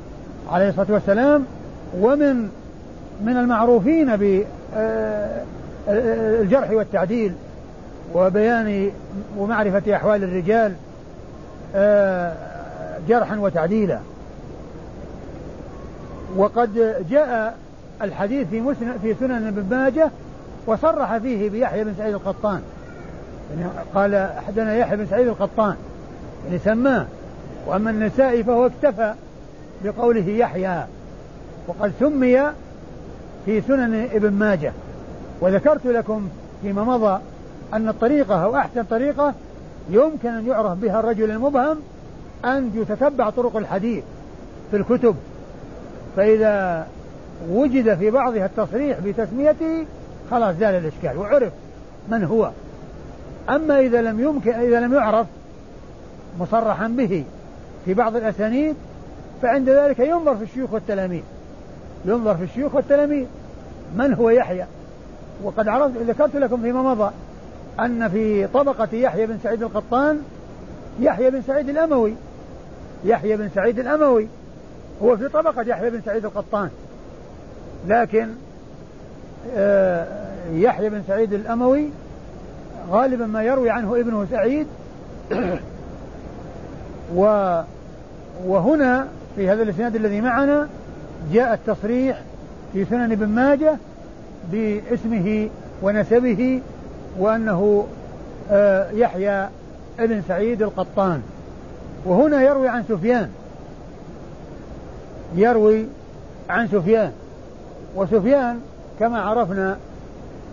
عليه الصلاة والسلام ومن من المعروفين بالجرح آه، والتعديل وبيان ومعرفة أحوال الرجال. آه، جرحا وتعديلا. وقد جاء الحديث في مسند في سنن ابن ماجه وصرح فيه بيحيى بن سعيد القطان. يعني قال أحدنا يحيى بن سعيد القطان. يعني سماه. وأما النسائي فهو اكتفى بقوله يحيى. وقد سمي في سنن ابن ماجه. وذكرت لكم فيما مضى أن الطريقة أو أحسن طريقة يمكن أن يعرف بها الرجل المبهم أن يتتبع طرق الحديث في الكتب. فإذا وجد في بعضها التصريح بتسميته خلاص زال الإشكال وعرف من هو. أما إذا لم يمكن إذا لم يعرف مصرحا به في بعض الأسانيد فعند ذلك ينظر في الشيوخ والتلاميذ. ينظر في الشيوخ والتلاميذ. من هو يحيى؟ وقد عرفت ذكرت لكم فيما مضى أن في طبقة يحيى بن سعيد القطان يحيى بن سعيد الأموي يحيى بن سعيد الأموي. هو في طبقة يحيى بن سعيد القطان. لكن آه، يحيى بن سعيد الأموي غالبا ما يروي عنه ابنه سعيد. و وهنا في هذا الإسناد الذي معنا جاء التصريح في سنن ابن ماجه باسمه ونسبه وأنه آه، يحيى ابن سعيد القطان. وهنا يروي عن سفيان. يروي عن سفيان. وسفيان كما عرفنا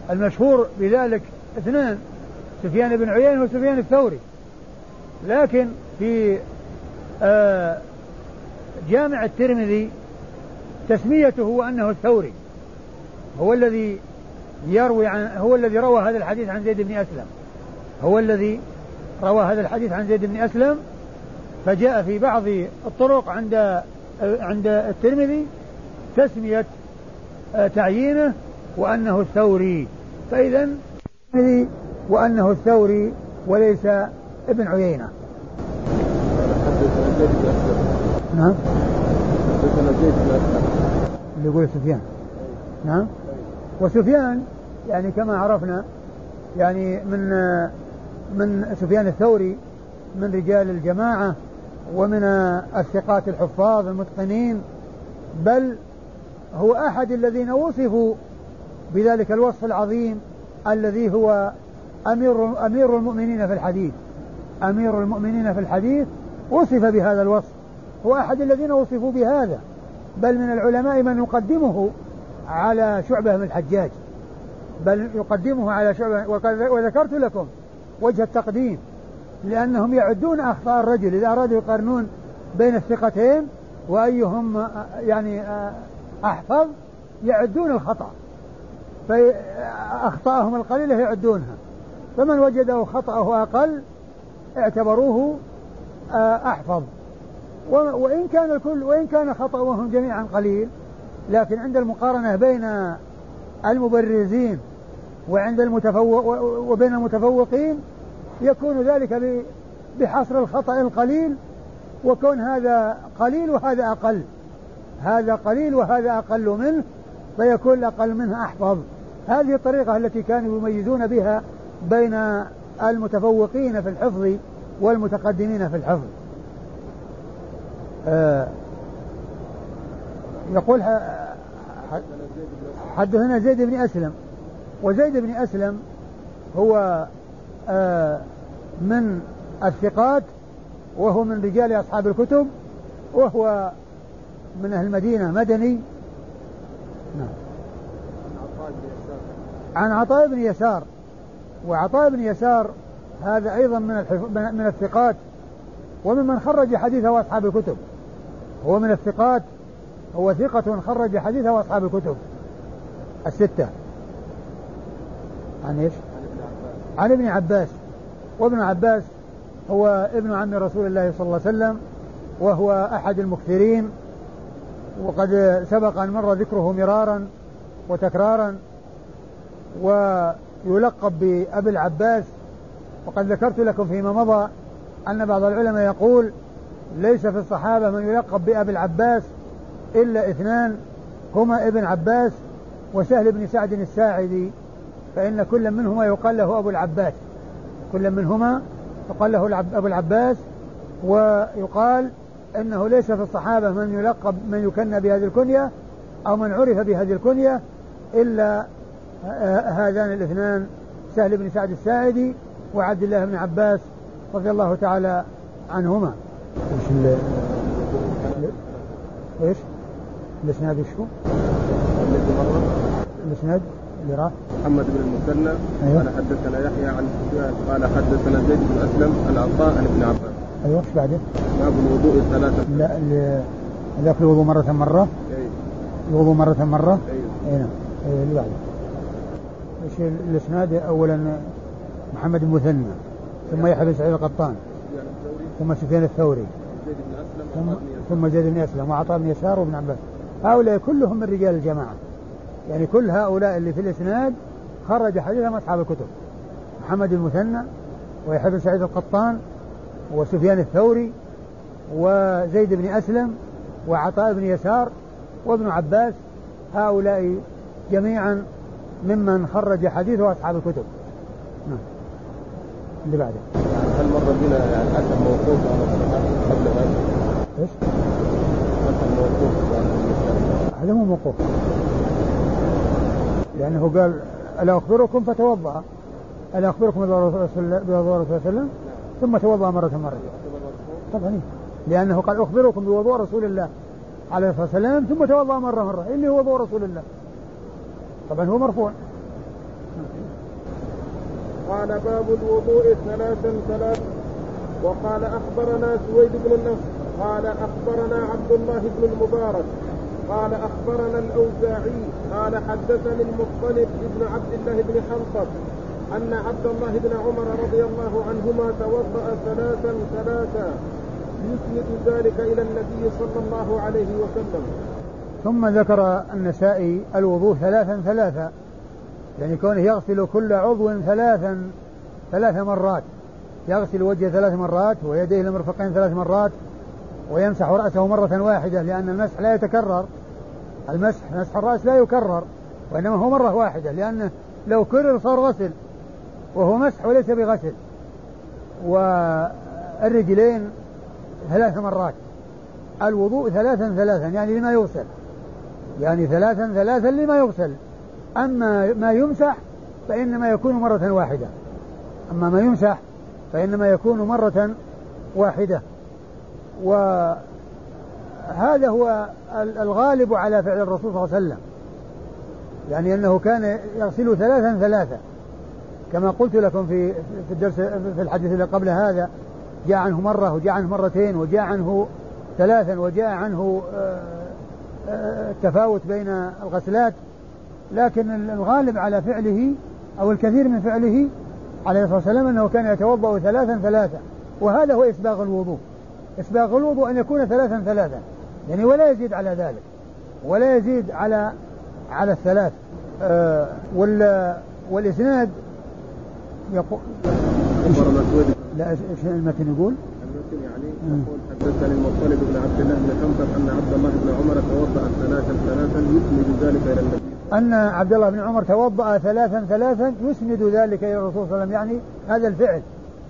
المشهور بذلك اثنان سفيان بن عيينة وسفيان الثوري. لكن في آه، جامع الترمذي تسميته أنه الثوري. هو الذي يروي عن هو الذي روى هذا الحديث عن زيد بن أسلم. هو الذي روى هذا الحديث عن زيد بن أسلم فجاء في بعض الطرق عند عند الترمذي تسمية آه، تعيينه وأنه الثوري. فإذا وأنه الثوري وليس ابن عيينة. نعم. اللي يقول سفيان. نعم. وسفيان يعني كما عرفنا يعني من من سفيان الثوري من رجال الجماعة ومن الثقات الحفاظ المتقنين بل هو أحد الذين وصفوا بذلك الوصف العظيم الذي هو أمير أمير المؤمنين في الحديث. أمير المؤمنين في الحديث وصف بهذا الوصف هو أحد الذين وصفوا بهذا. بل من العلماء من يقدمه على شعبة من الحجاج. بل يقدمه على شعبة وذكرت لكم وجه التقديم. لأنهم يعدون أخطاء الرجل إذا أرادوا يقارنون بين الثقتين وأيهم يعني أحفظ يعدون الخطأ. فأخطاءهم القليلة يعدونها. فمن وجده خطأه أقل اعتبروه أحفظ. وإن كان الكل وإن كان خطأهم جميعا قليل لكن عند المقارنة بين المبرزين وعند المتفوق وبين المتفوقين يكون ذلك بحصر الخطأ القليل وكون هذا قليل وهذا أقل. هذا قليل وهذا أقل منه فيكون الأقل منه أحفظ. هذه الطريقة التي كانوا يميزون بها بين المتفوقين في الحفظ والمتقدمين في الحفظ. آه يقول حدثنا زيد بن أسلم. وزيد بن أسلم هو من الثقات وهو من رجال أصحاب الكتب وهو من أهل المدينة مدني. نعم. عن عطاء بن يسار. وعطاء بن يسار هذا أيضا من من الثقات وممن خرج حديثه أصحاب الكتب. هو من الثقات هو ثقة خرج حديثه أصحاب الكتب. الستة. عن إيش؟ عن ابن عباس وابن عباس هو ابن عم رسول الله صلى الله عليه وسلم وهو أحد المكثرين وقد سبق أن مر ذكره مرارا وتكرارا ويلقب بأبي العباس وقد ذكرت لكم فيما مضى أن بعض العلماء يقول ليس في الصحابة من يلقب بأبي العباس إلا اثنان هما ابن عباس وسهل بن سعد الساعدي. فإن كل منهما يقال له أبو العباس كل منهما يقال له أبو العباس ويقال إنه ليس في الصحابة من يلقب من يكنى بهذه الكنية أو من عرف بهذه الكنية إلا هذان الاثنان سهل بن سعد الساعدي وعبد الله بن عباس رضي الله تعالى عنهما. إيش ال إيش؟ الإسناد إيش هو؟ الإسناد اللي راح محمد بن المثنى. أيوه؟ قال حدثنا يحيى عن سفيان. قال حدثنا زيد بن أسلم عن عطاء عن ابن عباس. أيوه إيش بعده؟ باب الوضوء ثلاثة. لا ذاك الوضوء مرة مرة؟ أي. الوضوء مرة مرة؟ أيوه أي نعم. أي اللي بعده. إيش الإسناد؟ اولا محمد بن مثنى ثم يحيى بن سعيد القطان ثم سفيان الثوري. ثم ثم زيد بن أسلم وعطاء بن يسار وابن عباس. هؤلاء كلهم من رجال الجماعة. يعني كل هؤلاء اللي في الإسناد خرج حديثهم أصحاب الكتب. محمد المثنى ويحيى بن سعيد القطان وسفيان الثوري وزيد بن أسلم وعطاء بن يسار وابن عباس هؤلاء جميعا ممن خرج حديثه أصحاب الكتب. نعم. اللي بعده. هل مر بنا يعني موقوف قبل هذا؟ إيش؟ هذا مو موقوف. لأنه قال ألا أخبركم؟ فتوضأ. ألا أخبركم بوضوء رسول الله صلى الله عليه وسلم ثم توضأ مرة مرة. طبعا. لأنه قال أخبركم بوضوء رسول الله عليه الصلاة والسلام. ثم توضأ مرة مرة. اللي هو وضوء رسول الله. طبعا هو مرفوع. قال باب الوضوء ثلاثا ثلاثا وقال أخبرنا سويد بن النصر قال أخبرنا عبد الله بن المبارك. قال أخبرنا الأوزاعي قال حدثني المطلب بن عبد الله بن حنطب أن عبد الله بن عمر رضي الله عنهما توضأ ثلاثا ثلاثا يسند ذلك إلى النبي صلى الله عليه وسلم. ثم ذكر النسائي الوضوء ثلاثا ثلاثا يعني كونه يغسل كل عضو ثلاثا ثلاث مرات. يغسل وجهه ثلاث مرات ويديه المرفقين ثلاث مرات ويمسح رأسه مرة واحدة لأن المسح لا يتكرر. المسح مسح الرأس لا يكرر وإنما هو مرة واحدة لأنه لو كرر صار غسل وهو مسح وليس بغسل. والرجلين ثلاث مرات الوضوء ثلاثا ثلاثا يعني لما يغسل. يعني ثلاثا ثلاثا لما يغسل. أما ما يمسح فإنما يكون مرة واحدة. أما ما يمسح فإنما يكون مرة واحدة. وهذا هو الغالب على فعل الرسول صلى الله عليه وسلم. يعني أنه كان يغسل ثلاثا ثلاثا كما قلت لكم في في الدرس في الحديث اللي قبل هذا جاء عنه مرة وجاء عنه مرتين وجاء عنه ثلاثا وجاء عنه آه، آه، التفاوت بين الغسلات. لكن الغالب على فعله أو الكثير من فعله عليه الصلاة والسلام أنه كان يتوضأ ثلاثا ثلاثا وهذا هو إسباغ الوضوء. إسباغ الوضوء أن يكون ثلاثا ثلاثا. يعني ولا يزيد على ذلك. ولا يزيد على على الثلاث. آه وال والإسناد يقول لا إيش المتن يقول؟ المتن يعني يقول حدثني المطلب بن عبد الله بن حنبل أن عبد الله بن عمر توضأ ثلاثا ثلاثا يسند ذلك إلى النبي. أن عبد الله بن عمر توضأ ثلاثا ثلاثا يسند ذلك إلى الرسول صلى الله عليه وسلم. يعني هذا الفعل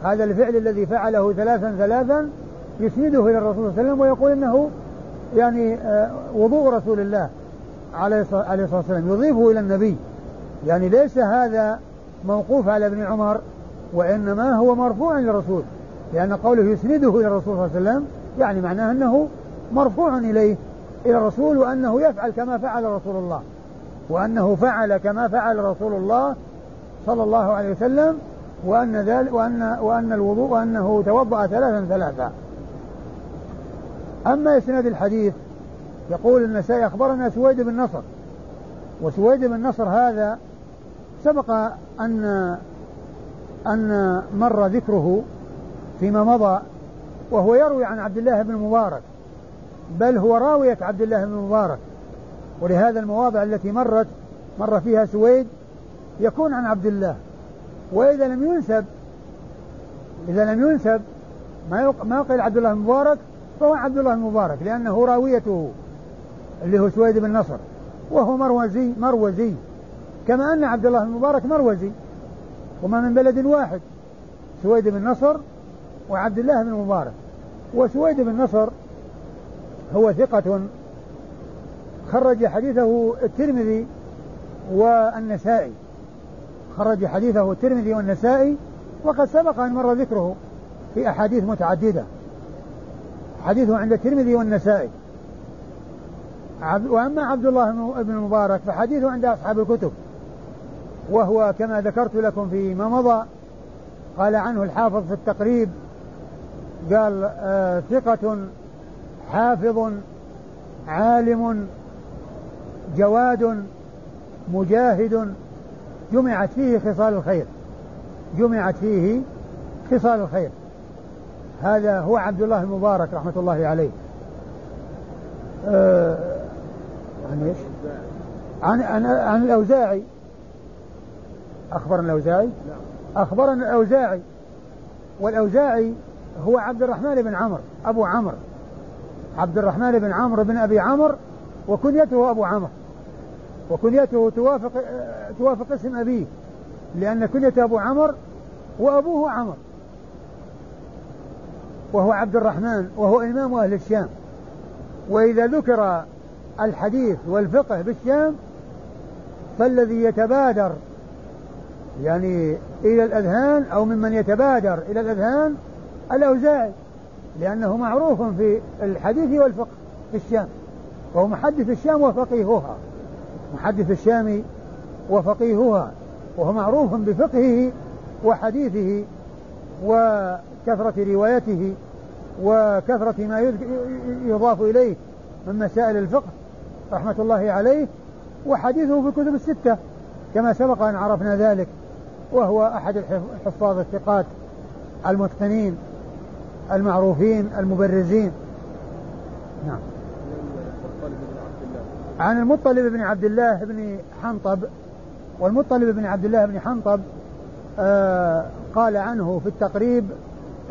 هذا الفعل الذي فعله ثلاثا ثلاثا يسنده إلى الرسول صلى الله عليه وسلم ويقول إنه يعني آه، وضوء رسول الله عليه الصلاة والسلام. يضيفه إلى النبي. يعني ليس هذا موقوف على ابن عمر وإنما هو مرفوع للرسول. لأن قوله يسنده إلى الرسول صلى الله عليه وسلم يعني معناه أنه مرفوع إليه إلى الرسول وأنه يفعل كما فعل رسول الله. وأنه فعل كما فعل رسول الله صلى الله عليه وسلم وأن ذلك وأن وأن الوضوء وأنه توضأ ثلاثا ثلاثا. أما إسناد الحديث يقول النسائي أخبرنا سويد بن نصر. وسويد بن نصر هذا سبق أن أن مر ذكره فيما مضى وهو يروي عن عبد الله بن المبارك بل هو راوية عبد الله بن المبارك ولهذا المواضع التي مرت مر فيها سويد يكون عن عبد الله. وإذا لم ينسب إذا لم ينسب ما ما قيل عبد الله المبارك فهو عبد الله المبارك لأنه راويته اللي هو سويد بن نصر وهو مروزي مروزي. كما أن عبد الله المبارك مروزي وما من بلد واحد سويد بن نصر وعبد الله بن مبارك وسويد بن نصر هو ثقة. خرج حديثه الترمذي والنسائي. خرج حديثه الترمذي والنسائي وقد سبق أن مر ذكره في أحاديث متعددة. حديثه عند الترمذي والنسائي. وأما عبد الله بن المبارك فحديثه عند أصحاب الكتب. وهو كما ذكرت لكم فيما مضى قال عنه الحافظ في التقريب قال آه ثقة حافظ عالم جواد مجاهد جمعت فيه خصال الخير. جمعت فيه خصال الخير. هذا هو عبد الله المبارك رحمة الله عليه. آه عن إيش؟ عن عن, عن الأوزاعي. أخبرنا الأوزاعي؟ أخبرنا الأوزاعي. والأوزاعي هو عبد الرحمن بن عمرو أبو عمرو. عبد الرحمن بن عمرو بن أبي عمرو وكنيته أبو عمرو. وكنيته توافق توافق اسم أبيه لأن كنيته أبو عمرو وأبوه عمرو. وهو عبد الرحمن وهو إمام أهل الشام. وإذا ذكر الحديث والفقه بالشام فالذي يتبادر يعني إلى الأذهان أو ممن يتبادر إلى الأذهان الأوزاعي لأنه معروف في الحديث والفقه في الشام. وهو محدث الشام وفقيهها. محدث الشام وفقيهها. وهو معروف بفقهه وحديثه وكثرة روايته. وكثرة ما يضاف إليه من مسائل الفقه رحمة الله عليه وحديثه في الكتب الستة كما سبق أن عرفنا ذلك وهو أحد الحفاظ الثقات المتقنين المعروفين المبرزين. نعم. عن المطلب بن عبد الله بن حنطب والمطلب بن عبد الله بن حنطب آه قال عنه في التقريب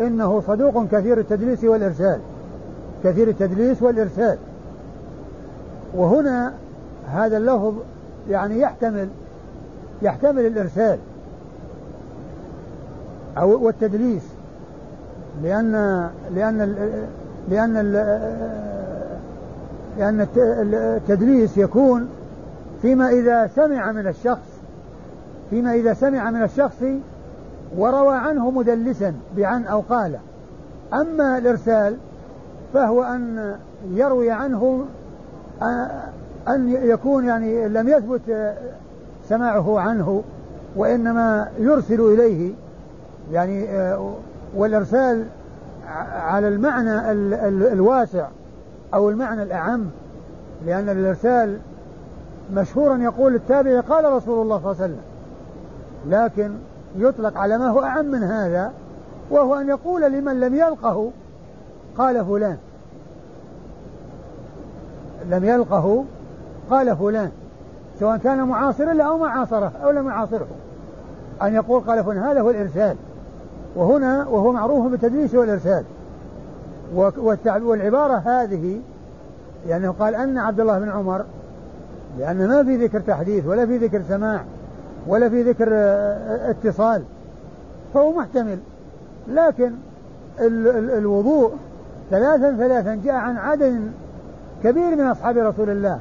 إنه صدوق كثير التدليس والإرسال. كثير التدليس والإرسال. وهنا هذا اللفظ يعني يحتمل يحتمل الإرسال. أو والتدليس. لأن لأن لأن لأن التدليس يكون فيما إذا سمع من الشخص فيما إذا سمع من الشخص وروى عنه مدلسا بعن أو قال. أما الإرسال فهو أن يروي عنه أن يكون يعني لم يثبت سماعه عنه وإنما يرسل إليه. يعني والإرسال على المعنى الواسع أو المعنى الأعم لأن الإرسال مشهورا يقول التابع قال رسول الله صلى الله عليه وسلم. لكن يطلق على ما هو أعم من هذا وهو أن يقول لمن لم يلقه قال فلان. لم يلقه قال فلان. سواء كان معاصرا له أو ما عاصره أو لم يعاصره. أن يقول قال فلان هذا هو الإرسال وهنا وهو معروف بالتدليس والإرسال والعبارة هذه لأنه يعني قال أن عبد الله بن عمر لأن ما في ذكر تحديث ولا في ذكر سماع ولا في ذكر آه، اتصال. فهو محتمل. لكن ال ال الوضوء ثلاثا ثلاثا جاء عن عدد كبير من أصحاب رسول الله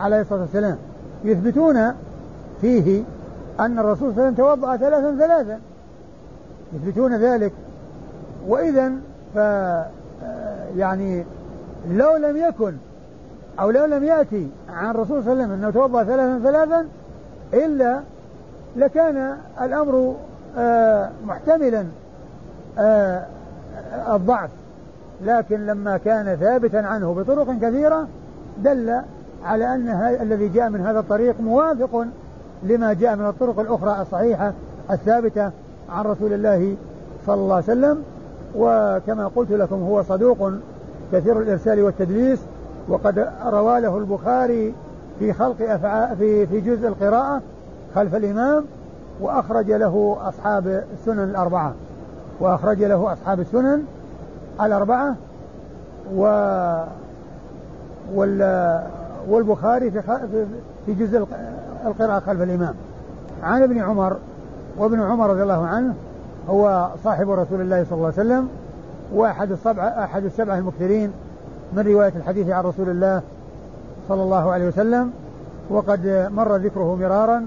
عليه الصلاة والسلام يثبتون فيه أن الرسول صلى الله عليه وسلم توضأ ثلاثا ثلاثا. يثبتون ذلك. وإذا ف آه، يعني لو لم يكن أو لو لم يأتي عن الرسول صلى الله عليه وسلم أنه توضأ ثلاثا ثلاثا إلا لكان الأمر آه، محتملا آه، الضعف. لكن لما كان ثابتا عنه بطرق كثيرة دل على أن الذي جاء من هذا الطريق موافق لما جاء من الطرق الأخرى الصحيحة الثابتة عن رسول الله صلى الله عليه وسلم. وكما قلت لكم هو صدوق كثير الإرسال والتدليس وقد روى له البخاري في خلق أفعال في في جزء القراءة خلف الإمام وأخرج له أصحاب السنن الأربعة وأخرج له أصحاب السنن الأربعة و وال والبخاري في في جزء القراءة خلف الإمام. عن ابن عمر وابن عمر رضي الله عنه هو صاحب رسول الله صلى الله عليه وسلم وأحد السبعة أحد السبعة المكثرين من رواية الحديث عن رسول الله صلى الله عليه وسلم وقد مر ذكره مرارا